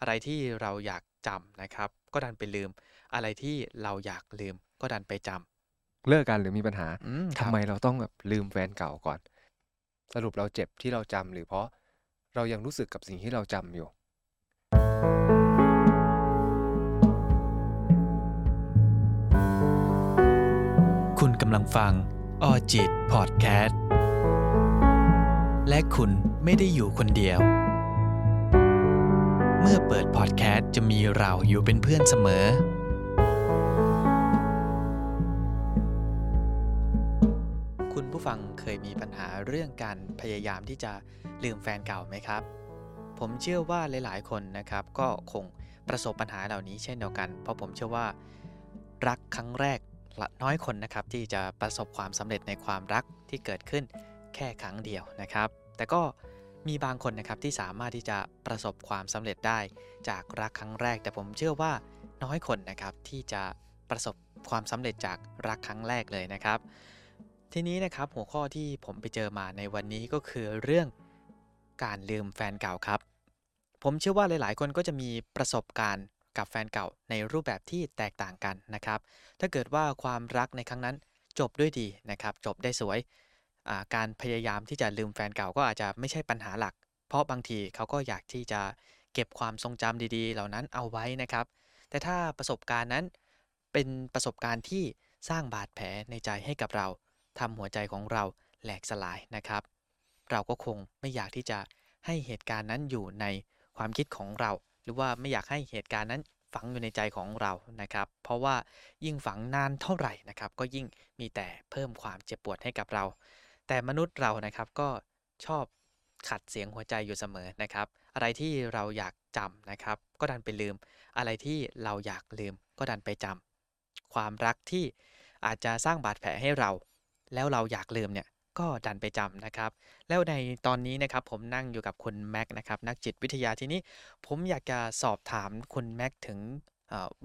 อะไรที่เราอยากจำนะครับ ก็ดันไปลืม อะไรที่เราอยากลืม ก็ดันไปจำเลิกกันหรือมีปัญหาอืมคทำรับไมเราต้องแบบลืมแฟนเก่าก่อน สรุปเราเจ็บที่เราจำหรือเพราะเรายังรู้สึกกับสิ่งที่เราจำอยู่คุณกำลังฟังออจิตพอดแคสต์ และคุณไม่ได้อยู่คนเดียวเมื่อเปิดพอดแคสต์จะมีเราอยู่เป็นเพื่อนเสมอ คุณผู้ฟังเคยมีปัญหาเรื่องการพยายามที่จะลืมแฟนเก่าไหมครับ ผมเชื่อว่าหลาย ๆ คนนะครับ ก็คงประสบปัญหาเหล่านี้เช่นเดียวกัน เพราะผมเชื่อว่ารักครั้งแรกละน้อยคนนะครับ ที่จะประสบความสำเร็จในความรักที่เกิดขึ้นแค่ครั้งเดียวนะครับ แต่ก็ มีบางคนนะครับที่สามารถที่จะประสบความสำเร็จได้จากรักครั้งแรก แต่ผมเชื่อว่าน้อยคนนะครับที่จะประสบความสำเร็จจากรักครั้งแรกเลยนะครับ ทีนี้นะครับหัวข้อที่ผมไปเจอมาในวันนี้ก็คือเรื่องการลืมแฟนเก่าครับ ผมเชื่อว่าหลาย ๆ คนก็จะมีประสบการณ์กับแฟนเก่าในรูปแบบที่แตกต่างกันนะครับ ถ้าเกิดว่าความรักในครั้งนั้นจบด้วยดีนะครับ จบได้สวย การพยายามที่จะลืมแฟนเก่าก็อาจจะไม่ใช่ปัญหาหลัก เพราะบางทีเขาก็อยากที่จะเก็บความทรงจำดีๆ เหล่านั้นเอาไว้นะครับ แต่ถ้าประสบการณ์นั้นเป็นประสบการณ์ที่สร้างบาดแผลในใจให้กับเราทำหัวใจของเราแหลกสลายนะครับ เราก็คงไม่อยากที่จะให้เหตุการณ์นั้นอยู่ในความคิดของเรา หรือว่าไม่อยากให้เหตุการณ์นั้นฝังอยู่ในใจของเรานะครับ เพราะว่ายิ่งฝังนานเท่าไหร่นะครับ ก็ยิ่งมีแต่เพิ่มความเจ็บปวดให้กับเรา แต่มนุษย์เรานะครับก็ชอบขัดเสียงหัวใจอยู่เสมอนะครับ อะไรที่เราอยากจำนะครับ ก็ดันไปลืม อะไรที่เราอยากลืม ก็ดันไปจำความรักที่อาจจะสร้างบาดแผลให้เรา แล้วเราอยากลืมเนี่ยก็ดันไปจำนะครับ แล้วในตอนนี้นะครับผมนั่งอยู่กับคุณแม็กนะครับนักจิตวิทยาที่นี้ ผมอยากจะสอบถามคุณแม็กถึง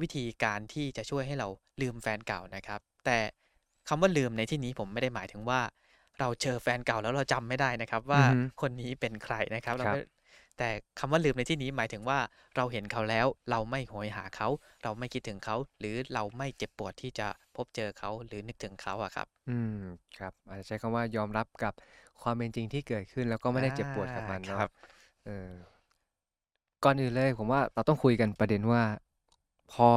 วิธีการที่จะช่วยให้เราลืมแฟนเก่านะครับ แต่คำว่าลืมในที่นี้ผมไม่ได้หมายถึงว่า เราเจอแฟนเก่าแล้วเราจำไม่ได้นะครับ ว่าอือฮึคนนี้เป็นใครนะครับเราครับ ไม่แต่คำว่าลืมในที่นี้หมายถึงว่าเราเห็นเขาแล้ว เราไม่โหยหาเขา เราไม่คิดถึงเขา หรือเราไม่เจ็บปวดที่จะพบเจอเขาหรือนึกถึงเขาอะครับอืมครับอาจจะใช้คำว่ายอมรับกับความเป็นจริงที่เกิดขึ้น แล้วก็ไม่ได้เจ็บปวดกับมันคเนาะรับ เออก่อนอื่นเลยผมว่าเราต้องคุยกันประเด็นว่า พอ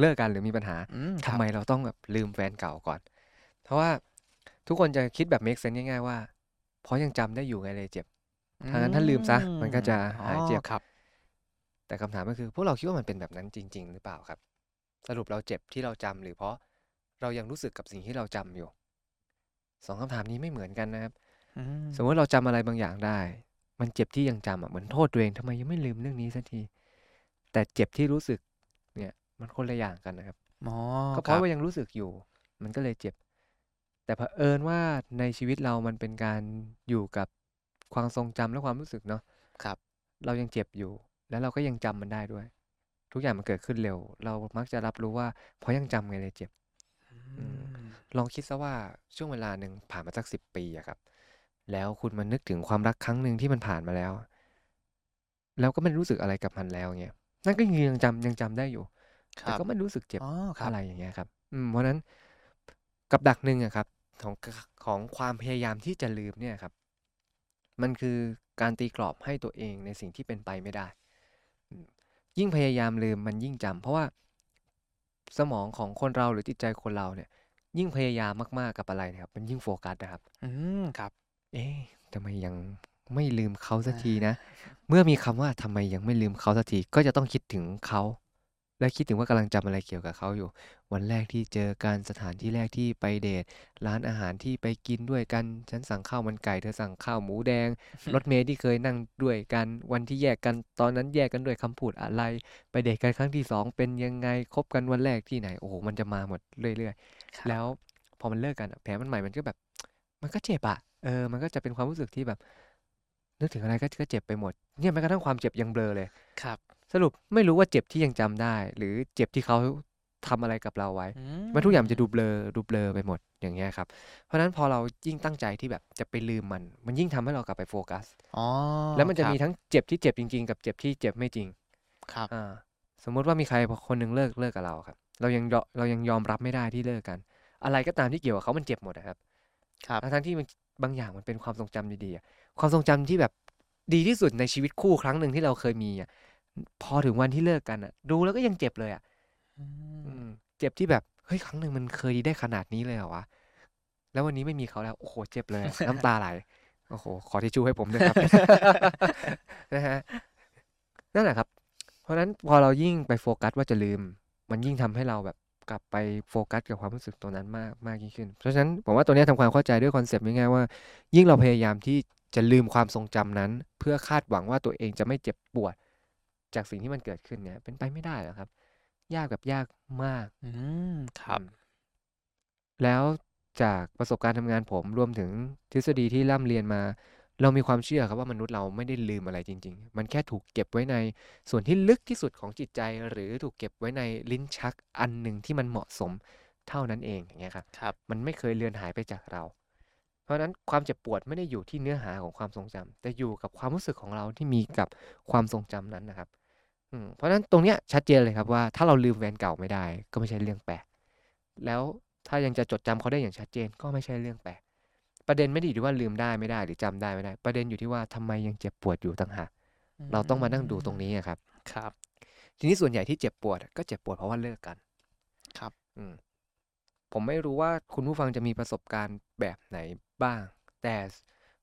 เลิกกันหรือมีปัญหาอืมคทำรับ ไมเราต้องแบบลืมแฟนเก่าก่อน เพราะว่า ทุกคนจะคิดแบบ make sense ง่ายๆว่า เพราะยังจำได้อยู่ไงเลยเจ็บถ้างั้นถ้าลืมซะ มันก็จะหายเจ็บ อ๋อครับ แต่คำถามก็คือ พวกเราคิดว่ามันเป็นแบบนั้นจริง ๆ หรือเปล่าครับ สรุปเราเจ็บที่เราจำหรือเพราะเรายังรู้สึกกับสิ่งที่เราจำอยู่สองคำถามนี้ไม่เหมือนกันนะครับ อืมสมมติเราจำอะไรบางอย่างได้ มันเจ็บที่ยังจำอะเหมือนโทษตัวเองทำไมยังไม่ลืมเรื่องนี้สักที แต่เจ็บที่รู้สึกเนี่ยมันคนละอย่างกันนะครับ อ๋อก็เพครัราะบว่ายังรู้สึกอยู่ มันก็เลยเจ็บ แต่เผอิญว่าในชีวิตเรามันเป็นการอยู่กับความทรงจำและความรู้สึกเนาะครับ เรายังเจ็บอยู่ แล้วเราก็ยังจำมันได้ด้วย ทุกอย่างมันเกิดขึ้นเร็ว เรามักจะรับรู้ว่าเพราะยังจำไงเลยเจ็บอืมลองคิดซะว่าช่วงเวลาหนึ่งผ่านมาสักสิบปีอะครับ แล้วคุณมานึกถึงความรักครั้งหนึ่งที่มันผ่านมาแล้ว แล้วก็ไม่รู้สึกอะไรกับมันแล้วเงี้ยนั่นก็ยังจำยังจำได้อยู่คแต่รับก็ไม่รู้สึกเจ็บอ๋อครับ อะไรอย่างเงี้ยครับ อืมเพราะฉะนั้นกับดักหนึ่งอะครับ ของของความพยายามที่จะลืมเนี่ยครับ มันคือการตีกรอบให้ตัวเองในสิ่งที่เป็นไปไม่ได้อืมยิ่งพยายามลืมมันยิ่งจำเพราะว่าสมองของคนเราหรือจิตใจคนเราเนี่ย ยิ่งพยายามมากๆกับอะไรนะครับ มันยิ่งโฟกัสนะครับ อืมครับ เอ๊ะทำไมยังไม่ลืมเขาสักอาทีนะ เมื่อมีคำว่าทำไมยังไม่ลืมเขาสักที ก็จะต้องคิดถึงเขา และคิดถึงว่ากำลังจำอะไรเกี่ยวกับเขาอยู่ วันแรกที่เจอกันสถานที่แรกที่ไปเดท ร้านอาหารที่ไปกินด้วยกัน ฉันสั่งข้าวมันไก่เธอสั่งข้าวหมูแดง รถเมล์ที่เคยนั่งด้วยกัน วันที่แยกกันตอนนั้นแยกกันด้วยคำพูดอะไร ไปเดทกันครั้งที่สองเป็นยังไงคบกันวันแรกที่ไหนโอ้โหมันจะมาหมดเรื่อยๆครับแล้วพอมันเลิกกันอะแผลมันใหม่มันก็แบบ มันก็เจ็บอะเออ มันก็จะเป็นความรู้สึกที่แบบ นึกถึงอะไรก็ก็เจ็บไปหมดเนี่ยแม้กระทั่งความเจ็บยังเบลอเลย ครับ สรุปไม่รู้ว่าเจ็บที่ยังจำได้ หรือเจ็บที่เขาทำอะไรกับเราไว้อืมันทุกอย่างมันจะมดูเบลอดูเบลอไปหมดอย่างเงี้ยครับ เพราะฉะนั้นพอเรายิ่งตั้งใจที่แบบจะไปลืมมัน มันยิ่งทำให้เรากลับไปโฟกัสอ๋อแล้วมันจะครับมีทั้งเจ็บที่เจ็บจริง ๆ กับเจ็บที่เจ็บไม่จริง ครับอาสมมุติว่ามีใครพคนหนึ่งเลิกเลิกกับเราครับ เรายังยอเรายังยอมรับไม่ได้ที่เลิกกัน อะไรก็ตามที่เกี่ยวกับเขามันเจ็บหมดอะครับ ครับทั้งๆที่มันบางอย่างมันเป็นความทรงจำดีๆอะความทรงจำที่แบบดีที่สุดในชีวิตคู่ครั้งหนึ่งที่เราเคยมีอะอ พอถึงวันที่เลิกกันน่ะดูแล้วก็ยังเจ็บเลยอะอือืมมเจ็บที่แบบเฮ้ยครั้งหนึ่งมันเคยดีได้ขนาดนี้เลยเหรอวะแล้ววันนี้ไม่มีเขาแล้ว โอ้โฮเจ็บเลยอะน้ำตาไหลโอ้โฮขอทิชชู่ให้ผมด้วยครับ นะครับนั่นแหละครับ เพราะฉะนั้นพอเรายิ่งไปโฟกัสว่าจะลืม มันยิ่งทำให้เราแบบกลับไปโฟกัสกับความรู้สึกตรงนั้นมากมากยิ่งขึ้น เพราะฉะนั้นผมว่าตัวเนี้ยทำความเข้าใจด้วยคอนเซปต์ง่ายๆว่า ยิ่งเราพยายามที่จะลืมความทรงจำนั้น เพื่อคาดหวังว่าตัวเองจะไม่เจ็บปวด จากสิ่งที่มันเกิดขึ้นเนี่ย เป็นไปไม่ได้หรอกครับ ยากแบบยากมาก อืมครับอืมแล้วจากประสบการณ์ทำงานผมรวมถึงทฤษฎีที่ร่ำเรียนมา เรามีความเชื่อครับว่ามนุษย์เราไม่ได้ลืมอะไรจริง ๆ มันแค่ถูกเก็บไว้ในส่วนที่ลึกที่สุดของจิตใจ หรือถูกเก็บไว้ในลิ้นชักอันหนึ่งที่มันเหมาะสมเท่านั้นเองอย่างเงี้ยครับ ครับ มันไม่เคยเลือนหายไปจากเรา เพราะฉะนั้นความเจ็บปวดไม่ได้อยู่ที่เนื้อหาของความทรงจำแต่อยู่กับความรู้สึกของเราที่มีกับความทรงจำนั้นน่ะครับอืม เพราะฉะนั้นตรงเนี้ยชัดเจนเลยครับว่าถ้าเราลืมแฟนเก่าไม่ได้ ก็ไม่ใช่เรื่องแปลกแล้วถ้ายังจะจดจำเขาได้อย่างชัดเจนก็ไม่ใช่เรื่องแปลกประเด็นไม่ได้อยู่ที่ว่าลืมได้ไม่ได้หรือจำได้ไม่ได้ ประเด็นอยู่ที่ว่าทำไมยังเจ็บปวดอยู่ต่างหากอืเราต้องมานั่งดูตรงนี้มอะครับ ครับ ทีนี้ส่วนใหญ่ที่เจ็บปวดอะก็เจ็บปวดเพราะว่าเลิกกัน ครับ อืมผมไม่รู้ว่าคุณผู้ฟังจะมีประสบการณ์แบบไหนบ้าง แต่ส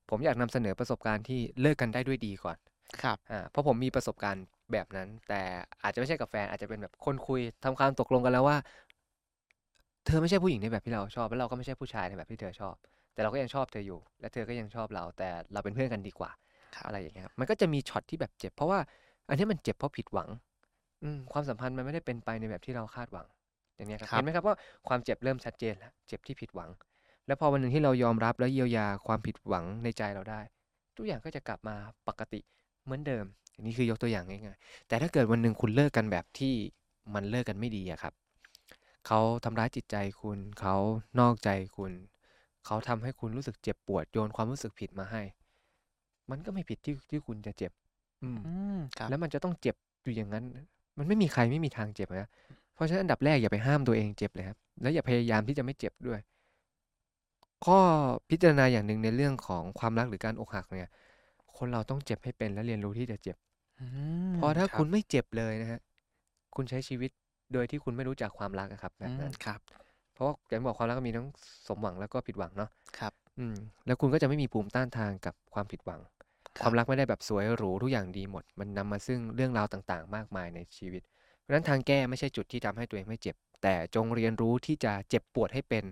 ผมอยากนำเสนอประสบการณ์ที่เลิกกันได้ด้วยดีก่อน ครับอาเพราะผมมีประสบการณ์ แบบนั้น แต่อาจจะไม่ใช่กับแฟนอาจจะเป็นแบบคนคุยทำความตกลงกันแล้วว่า เธอไม่ใช่ผู้หญิงในแบบที่เราชอบ แล้วเราก็ไม่ใช่ผู้ชายในแบบที่เธอชอบ แต่เราก็ยังชอบเธออยู่ และเธอก็ยังชอบเรา แต่เราเป็นเพื่อนกันดีกว่าครัอะบไรอย่างเงี้ยครับมันก็จะมีช็อตที่แบบเจ็บ เพราะว่าอันเนี้ยมันเจ็บเพราะผิดหวัง อืมความสัมพันธ์มันไม่ได้เป็นไปในแบบที่เราคาดหวัง อย่างเงี้ยครับครัเห็บนไหมครับว่าความเจ็บเริ่มชัดเจนแล้วเจ็บที่ผิดหวัง แล้วพอวันหนึ่งที่เรายอมรับและเยียวยาความผิดหวังในใจเราได้ ทุกอย่างก็จะกลับมาปกติเหมือนเดิม อันนี้คือยกตัวอย่างง่ายๆ แต่ถ้าเกิดวันหนึ่งคุณเลิกกันแบบที่มันเลิกกันไม่ดีอะครับ เขาทำร้ายจิตใจคุณ เขานอกใจคุณ เขาทำให้คุณรู้สึกเจ็บปวดโยนความรู้สึกผิดมาให้ มันก็ไม่ผิดที่ที่คุณจะเจ็บ อืมอืมครับแล้วมันจะต้องเจ็บอยู่อย่างงั้น มันไม่มีใครไม่มีทางเจ็บอะนะ เพราะฉะนั้นอันดับแรกอย่าไปห้ามตัวเองเจ็บเลยครับ แล้วอย่าพยายามที่จะไม่เจ็บด้วย ข้อพิจารณาอย่างหนึ่งในเรื่องของความรักหรือการอกหักเนี่ย คนเราต้องเจ็บให้เป็นและเรียนรู้ที่จะเจ็บอืเพมราะถ้าครัคุบณไม่เจ็บเลยนะครับคุณใช้ชีวิตโดยที่คุณไม่รู้จักความรักอะครับแบอืบมนั้นครับ เพราะว่าอย่างที่บอกความรักก็มีทั้งสมหวังแล้วก็ผิดหวังเนาะครับ อืม แล้วคุณก็จะไม่มีภูมิต้านทานกับความผิดหวังคความรับรักไม่ได้แบบสวยหรูทุกอย่างดีหมด มันนำมาซึ่งเรื่องราวต่างๆ มากมายในชีวิต เพราะฉะนั้นทางแก้ไม่ใช่จุดที่ทำให้ตัวเองไม่เจ็บ แต่จงเรียนรู้ที่จะเจ็บปวดให้เป็น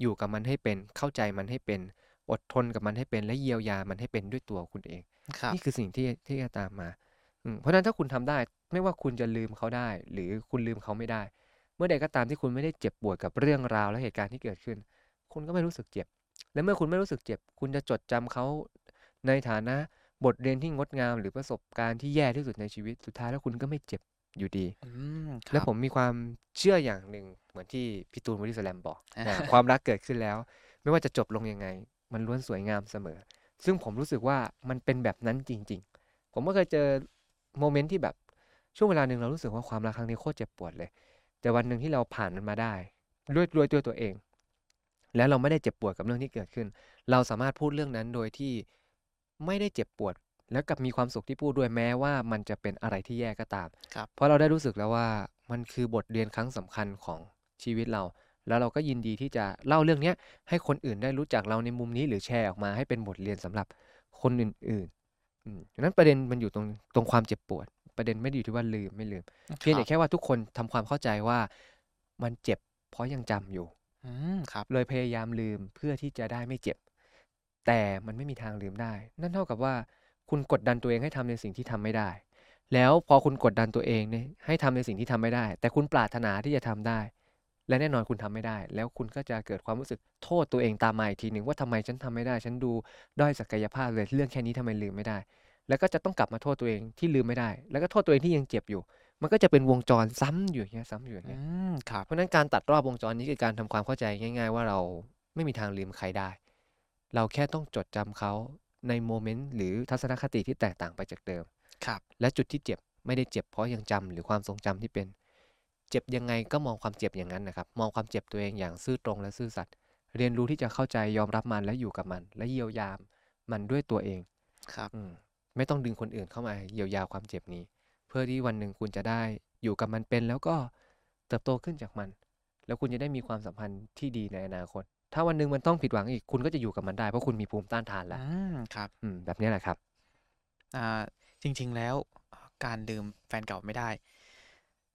อยู่กับมันให้เป็น เข้าใจมันให้เป็น อดทนกับมันให้เป็นและเยียวยามันให้เป็นด้วยตัวคุณเองครับนี่คือสิ่งที่ที่จะตามมาอืมเพราะฉะนั้นถ้าคุณทำได้ ไม่ว่าคุณจะลืมเขาได้ หรือคุณลืมเขาไม่ได้ เมื่อใดก็ตามที่คุณไม่ได้เจ็บปวดกับเรื่องราวและเหตุการณ์ที่เกิดขึ้น คุณก็ไม่รู้สึกเจ็บ และเมื่อคุณไม่รู้สึกเจ็บ คุณจะจดจำเขาในฐานะบทเรียนที่งดงามหรือประสบการณ์ที่แย่ที่สุดในชีวิตสุดท้ายแล้วคุณก็ไม่เจ็บอยู่ดีอืมคแล้รัวบผมมีความเชื่ออย่างหนึ่งเหมือนที่พี่ตูน Body Slam บอกอาอ่าความรักเกิดขึ้นแล้ว ไม่ว่าจะจบลงยังไง มันล้วนสวยงามเสมอ ซึ่งผมรู้สึกว่ามันเป็นแบบนั้นจริง ๆ ผมก็เคยเจอโมเมนต์ที่แบบช่วงเวลาหนึ่งเรารู้สึกว่าความรักครั้งนี้โคตรเจ็บปวดเลย แต่วันหนึ่งที่เราผ่านมันมาได้ด้วยด้วยด้วยตัวเอง แล้วเราไม่ได้เจ็บปวดกับเรื่องที่เกิดขึ้น เราสามารถพูดเรื่องนั้นโดยที่ไม่ได้เจ็บปวด แล้วกลับมีความสุขที่พูดด้วยแม้ว่ามันจะเป็นอะไรที่แย่ก็ตามครับเพราะเราได้รู้สึกแล้วว่ามันคือบทเรียนครั้งสำคัญของชีวิตเรา แล้วเราก็ยินดีที่จะเล่าเรื่องเนี้ยให้คนอื่นได้รู้จักเราในมุมนี้หรือแชร์ออกมาให้เป็นบทเรียนสำหรับคนอื่นๆอืมดังนั้นประเด็นมันอยู่ตรงตรงความเจ็บปวด ประเด็นไม่ได้อยู่ที่ว่าลืมไม่ลืมอือเพียงคแต่รับแค่ว่าทุกคนทำความเข้าใจว่ามันเจ็บ เพราะยังจำอยู่อืมครับ เลยพยายามลืมเพื่อที่จะได้ไม่เจ็บ แต่มันไม่มีทางลืมได้ นั่นเท่ากับว่าคุณกดดันตัวเองให้ทำในสิ่งที่ทำไม่ได้ แล้วพอคุณกดดันตัวเองเนี่ยให้ทำในสิ่งที่ทำไม่ได้ แต่คุณปรารถนาที่จะทำได้ และแน่นอนคุณทำไม่ได้ แล้วคุณก็จะเกิดความรู้สึกโทษตัวเองตามมาอีกทีหนึ่งว่าทำไมฉันทำไม่ได้ ฉันดูด้อยศักยภาพเลยเรื่องแค่นี้ทำไมลืมไม่ได้ แล้วก็จะต้องกลับมาโทษตัวเองที่ลืมไม่ได้ แล้วก็โทษตัวเองที่ยังเจ็บอยู่ มันก็จะเป็นวงจรซ้ำอยู่อย่างเงี้ยซ้ำอยู่อย่างอืเงี้ยมครับเพราะฉะนั้นการตัดรอบวงจรนี้คือการทำความเข้าใจง่าย ๆ ว่าเราไม่มีทางลืมใครได้ เราแค่ต้องจดจำเขาในโมเมนต์หรือทัศนคติที่แตกต่างไปจากเดิมครับและจุดที่เจ็บไม่ได้เจ็บเพราะยังจำหรือความทรงจำที่เป็น เจ็บยังไงก็มองความเจ็บอย่างนั้นนะครับ มองความเจ็บตัวเองอย่างซื่อตรงและซื่อสัตย์เรียนรู้ที่จะเข้าใจยอมรับมันและอยู่กับมัน และเยียวยามันด้วยตัวเองครับอืมไม่ต้องดึงคนอื่นเข้ามาเยียวยาความเจ็บนี้ เพื่อที่วันหนึ่งคุณจะได้อยู่กับมันเป็น แล้วก็เติบโตขึ้นจากมัน แล้วคุณจะได้มีความสัมพันธ์ที่ดีในอนาคต ถ้าวันหนึ่งมันต้องผิดหวังอีกคุณก็จะอยู่กับมันได้เพราะคุณมีภูมิต้านทานแล้วอืมครับอืมแบบนี้แหละครับอ่าจริง ๆแล้วอ่าการลืมแฟนเก่าไม่ได้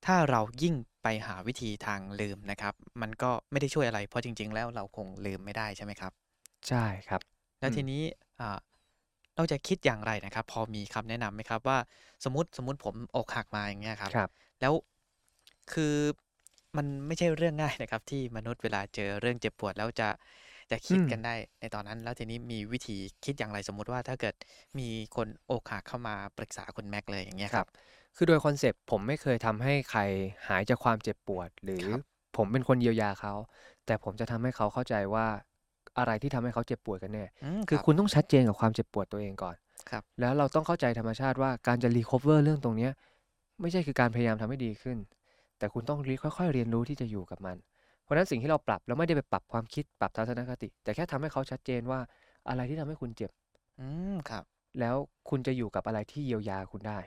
ถ้าเรายิ่งไปหาวิธีทางลืมนะครับ มันก็ไม่ได้ช่วยอะไร เพราะจริง ๆ แล้วเราคงลืมไม่ได้ใช่ไหมครับ ใช่ครับ แล้วอืมทีนี้อ่าเราจะคิดอย่างไรนะครับ พอมีคำแนะนำไหมครับว่าสมมติสมมติผมอกหักมาอย่างเงี้ยครับ ครับ แล้วคือมันไม่ใช่เรื่องง่ายนะครับ ที่มนุษย์เวลาเจอเรื่องเจ็บปวดแล้วจะจะอืคิดม กันได้ในตอนนั้น แล้วทีนี้มีวิธีคิดอย่างไรสมมุติว่าถ้าเกิดมีคนอกหักเข้ามาปรึกษาคุณแม็กเลยอย่างเงี้ยคครัรับบ คือโดยคอนเซปต์ผมไม่เคยทำให้ใครหายจากความเจ็บปวด หรือครับ ผมเป็นคนเยียวยาเขา แต่ผมจะทำให้เขาเข้าใจว่าอะไรที่ทำให้เขาเจ็บปวดกันแน่ อืมคือครับ คุณต้องชัดเจนกับความเจ็บปวดตัวเองก่อน ครับ แล้วเราต้องเข้าใจธรรมชาติว่าการจะ recover เรื่องตรงเนี้ยไม่ใช่คือการพยายามทำให้ดีขึ้น แต่คุณต้องรีค่อยๆ เรียนรู้ที่จะอยู่กับมัน เพราะฉะนั้นสิ่งที่เราปรับเราไม่ได้ไปปรับความคิดปรับทัศนคติ แต่แค่ทำให้เขาชัดเจนว่าอะไรที่ทำให้คุณเจ็บ อืมครับ แล้วคุณจะอยู่กับอะไรที่เยียวยาคุณได้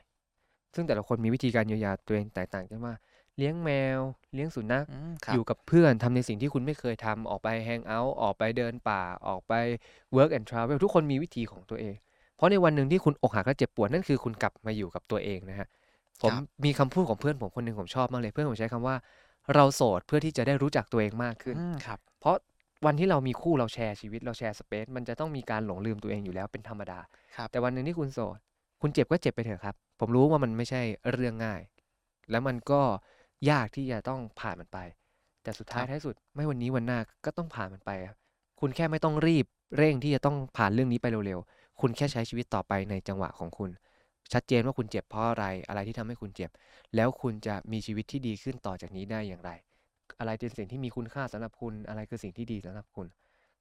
ซึ่งแต่ละคนมีวิธีการเยียวยาตัวเองแตกต่างกันว่าเลี้ยงแมว เลี้ยงสุนัขอืมครัอบยู่กับเพื่อนทำในสิ่งที่คุณไม่เคยทำออกไปแฮงเอาท์ออกไปเดินป่าออกไป work and travel ทุกคนมีวิธีของตัวเอง เพราะในวันหนึ่งที่คุณอกหักและเจ็บปวดนั่นคือคุณกลับมาอยู่กับตัวเองนะฮะผมครับมีคำพูดของเพื่อนผมคนหนึ่งผมชอบมากเลย เพื่อนผมใช้คำว่า เราโสดเพื่อที่จะได้รู้จักตัวเองมากขึ้นอืมครับเพราะวันที่เรามีคู่เราแชร์ชีวิตเราแชร์สเปซมันจะต้องมีการหลงลืมตัวเองอยู่แล้วเป็นธรรมดาครับแต่วันหนึ่งที่คุณโสด คุณเจ็บก็เจ็บไปเถอะครับ ผมรู้ว่ามันไม่ใช่เรื่องง่าย แล้วมันก็ยากที่จะต้องผ่านมันไป แต่สุดท้ายครับท้ายสุด ไม่วันนี้วันหน้าก็ต้องผ่านมันไปครับคุณแค่ไม่ต้องรีบเร่งที่จะต้องผ่านเรื่องนี้ไปเร็วๆ คุณแค่ใช้ชีวิตต่อไปในจังหวะของคุณ ชัดเจนว่าคุณเจ็บเพราะอะไร อะไรที่ทำให้คุณเจ็บ แล้วคุณจะมีชีวิตที่ดีขึ้นต่อจากนี้ได้อย่างไร อะไรเป็นสิ่งที่มีคุณค่าสำหรับคุณ อะไรคือสิ่งที่ดีสำหรับคุณ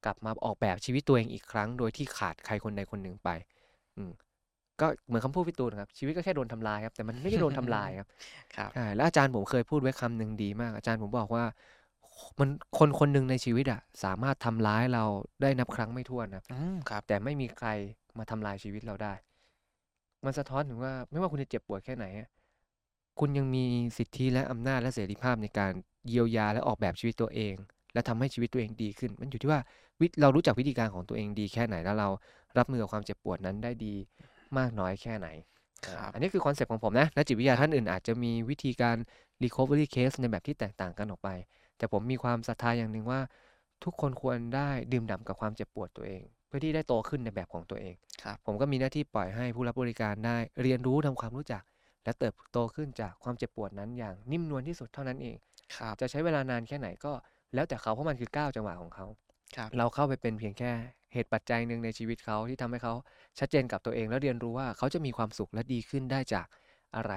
กลับมาออกแบบชีวิตตัวเองอีกครั้ง โดยที่ขาดใครคนใดคนหนึ่งไป อืม ก็เหมือนคำพูดพี่ตูนครับชีวิตก็แค่โดนทำลายครับแต่มันไม่ได้โดนทำลายครับครับใช่แล้วอาจารย์ผมเคยพูดไว้คำหนึ่งดีมาก อาจารย์ผมบอกว่า มันคนคนหนึ่งในชีวิตอะสามารถทำร้ายเราได้นับครั้งไม่ถ้วนครับอืมครับ แต่ไม่มีใครมาทำลายชีวิตเราได้ มันสะท้อนถึงว่าไม่ว่าคุณจะเจ็บปวดแค่ไหนอะคุณยังมีสิทธิและอำนาจและเสรีภาพในการเยียวยาและออกแบบชีวิตตัวเอง และทำให้ชีวิตตัวเองดีขึ้น มันอยู่ที่ว่าวิเรารู้จักวิธีการของตัวเองดีแค่ไหนแล้วเรารับมือกับความเจ็บปวดนั้นได้ดี มากน้อยแค่ไหนคอ่าครับอันนี้คือคอนเซปต์ของผมนะและจิตวิทยาครับท่านอื่นอาจจะมีวิธีการ recovery case ในแบบที่แตกต่างกันออกไป แต่ผมมีความศรัทธาอย่างหนึ่งว่า ทุกคนควรได้ดื่มด่ำกับความเจ็บปวดตัวเอง เพื่อที่ได้โตขึ้นในแบบของตัวเองครับผมก็มีหน้าที่ปล่อยให้ผู้รับบริการได้เรียนรู้ทำความรู้จัก และเติบโตขึ้นจากความเจ็บปวดนั้นอย่างนิ่มนวลที่สุดเท่านั้นเองครับจะใช้เวลานานแค่ไหนก็ แล้วแต่เขาเพราะมันคือก้าวจังหวะของเขาครับเราเข้าไปเป็นเพียงแค่ เหตุปัจจัยหนึ่งในชีวิตเขาที่ทำให้เขาชัดเจนกับตัวเองแล้วเรียนรู้ว่าเขาจะมีความสุขและดีขึ้นได้จากอะไร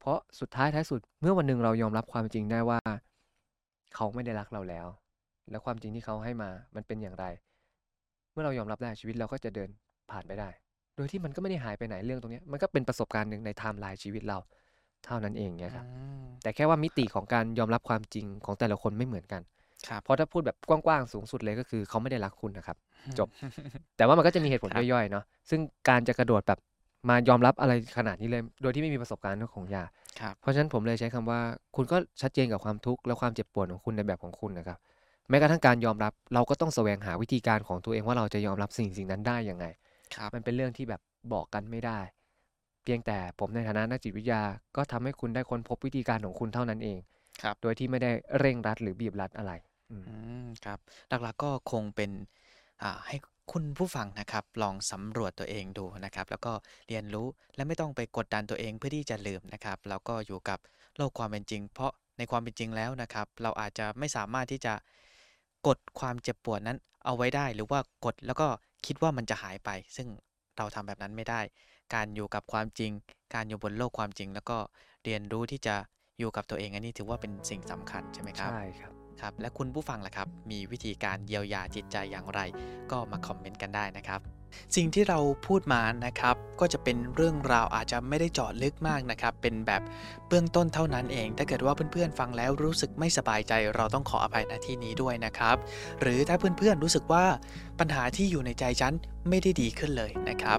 เพราะสุดท้ายท้ายสุดเมื่อวันหนึ่งเรายอมรับความจริงได้ว่า เขาไม่ได้รักเราแล้ว และความจริงที่เขาให้มามันเป็นอย่างไร เมื่อเรายอมรับได้ชีวิตเราก็จะเดินผ่านไปได้ โดยที่มันก็ไม่ได้หายไปไหนเรื่องตรงนี้มันก็เป็นประสบการณ์หนึ่งในไทม์ไลน์ชีวิตเราเท่านั้นเองเนี่ยครับแต่แค่ว่ามิติของการยอมรับความจริงของแต่ละคนไม่เหมือนกัน ครับ เพราะถ้าพูดแบบกว้างๆสูงสุดเลยก็คือเขาไม่ได้รักคุณนะครับ จบ แต่ว่ามันก็จะมีเหตุผลครับ ย่อยๆเนาะซึ่งการจะกระโดดแบบมายอมรับอะไรขนาดนี้เลย โดยที่ไม่มีประสบการณ์ก็คงยากครับ เพราะฉะนั้นผมเลยใช้คำว่าคุณก็ชัดเจนกับความทุกข์และความเจ็บปวดของคุณในแบบของคุณนะครับ แม้กระทั่งการยอมรับเราก็ต้องแสวงหาวิธีการของตัวเองว่าเราจะยอมรับสิ่งสิ่งนั้นได้ยังไง ครับ มันเป็นเรื่องที่แบบบอกกันไม่ได้ เพียงแต่ผมในฐานะนักจิตวิทยาก็ทำให้คุณได้ค้นพบวิธีการของคุณเท่านั้นเอง ครับ โดยที่ไม่ได้เร่งรัดหรือบีบรัดอะไร อืม อืม ครับ หลัก ๆ ก็คงเป็น อ่า ให้คุณผู้ฟังนะครับ ลองสำรวจตัวเองดูนะครับ แล้วก็เรียนรู้ และไม่ต้องไปกดดันตัวเองเพื่อที่จะลืมนะครับ แล้วก็อยู่กับโลกความเป็นจริง เพราะในความเป็นจริงแล้วนะครับ เราอาจจะไม่สามารถที่จะกดความเจ็บปวดนั้นเอาไว้ได้ หรือว่ากดแล้วก็คิดว่ามันจะหายไป ซึ่งเราทำแบบนั้นไม่ได้ การอยู่กับความจริง การอยู่บนโลกความจริง แล้วก็เรียนรู้ที่จะอยู่กับตัวเอง อันนี้ถือว่าเป็นสิ่งสำคัญใช่ไหมครับใช่ครับ ครับและคุณผู้ฟังล่ะครับ มีวิธีการเยียวยาจิตใจอย่างไร ก็มาคอมเมนต์กันได้นะครับ สิ่งที่เราพูดมานะครับ ก็จะเป็นเรื่องราวอาจจะไม่ได้เจาะลึกมากนะครับ เป็นแบบเบื้องต้นเท่านั้นเอง ถ้าเกิดว่าเพื่อนๆฟังแล้วรู้สึกไม่สบายใจ เราต้องขออภัยณที่นี้ด้วยนะครับ หรือถ้าเพื่อนๆรู้สึกว่าปัญหาที่อยู่ในใจฉันไม่ได้ดีขึ้นเลยนะครับ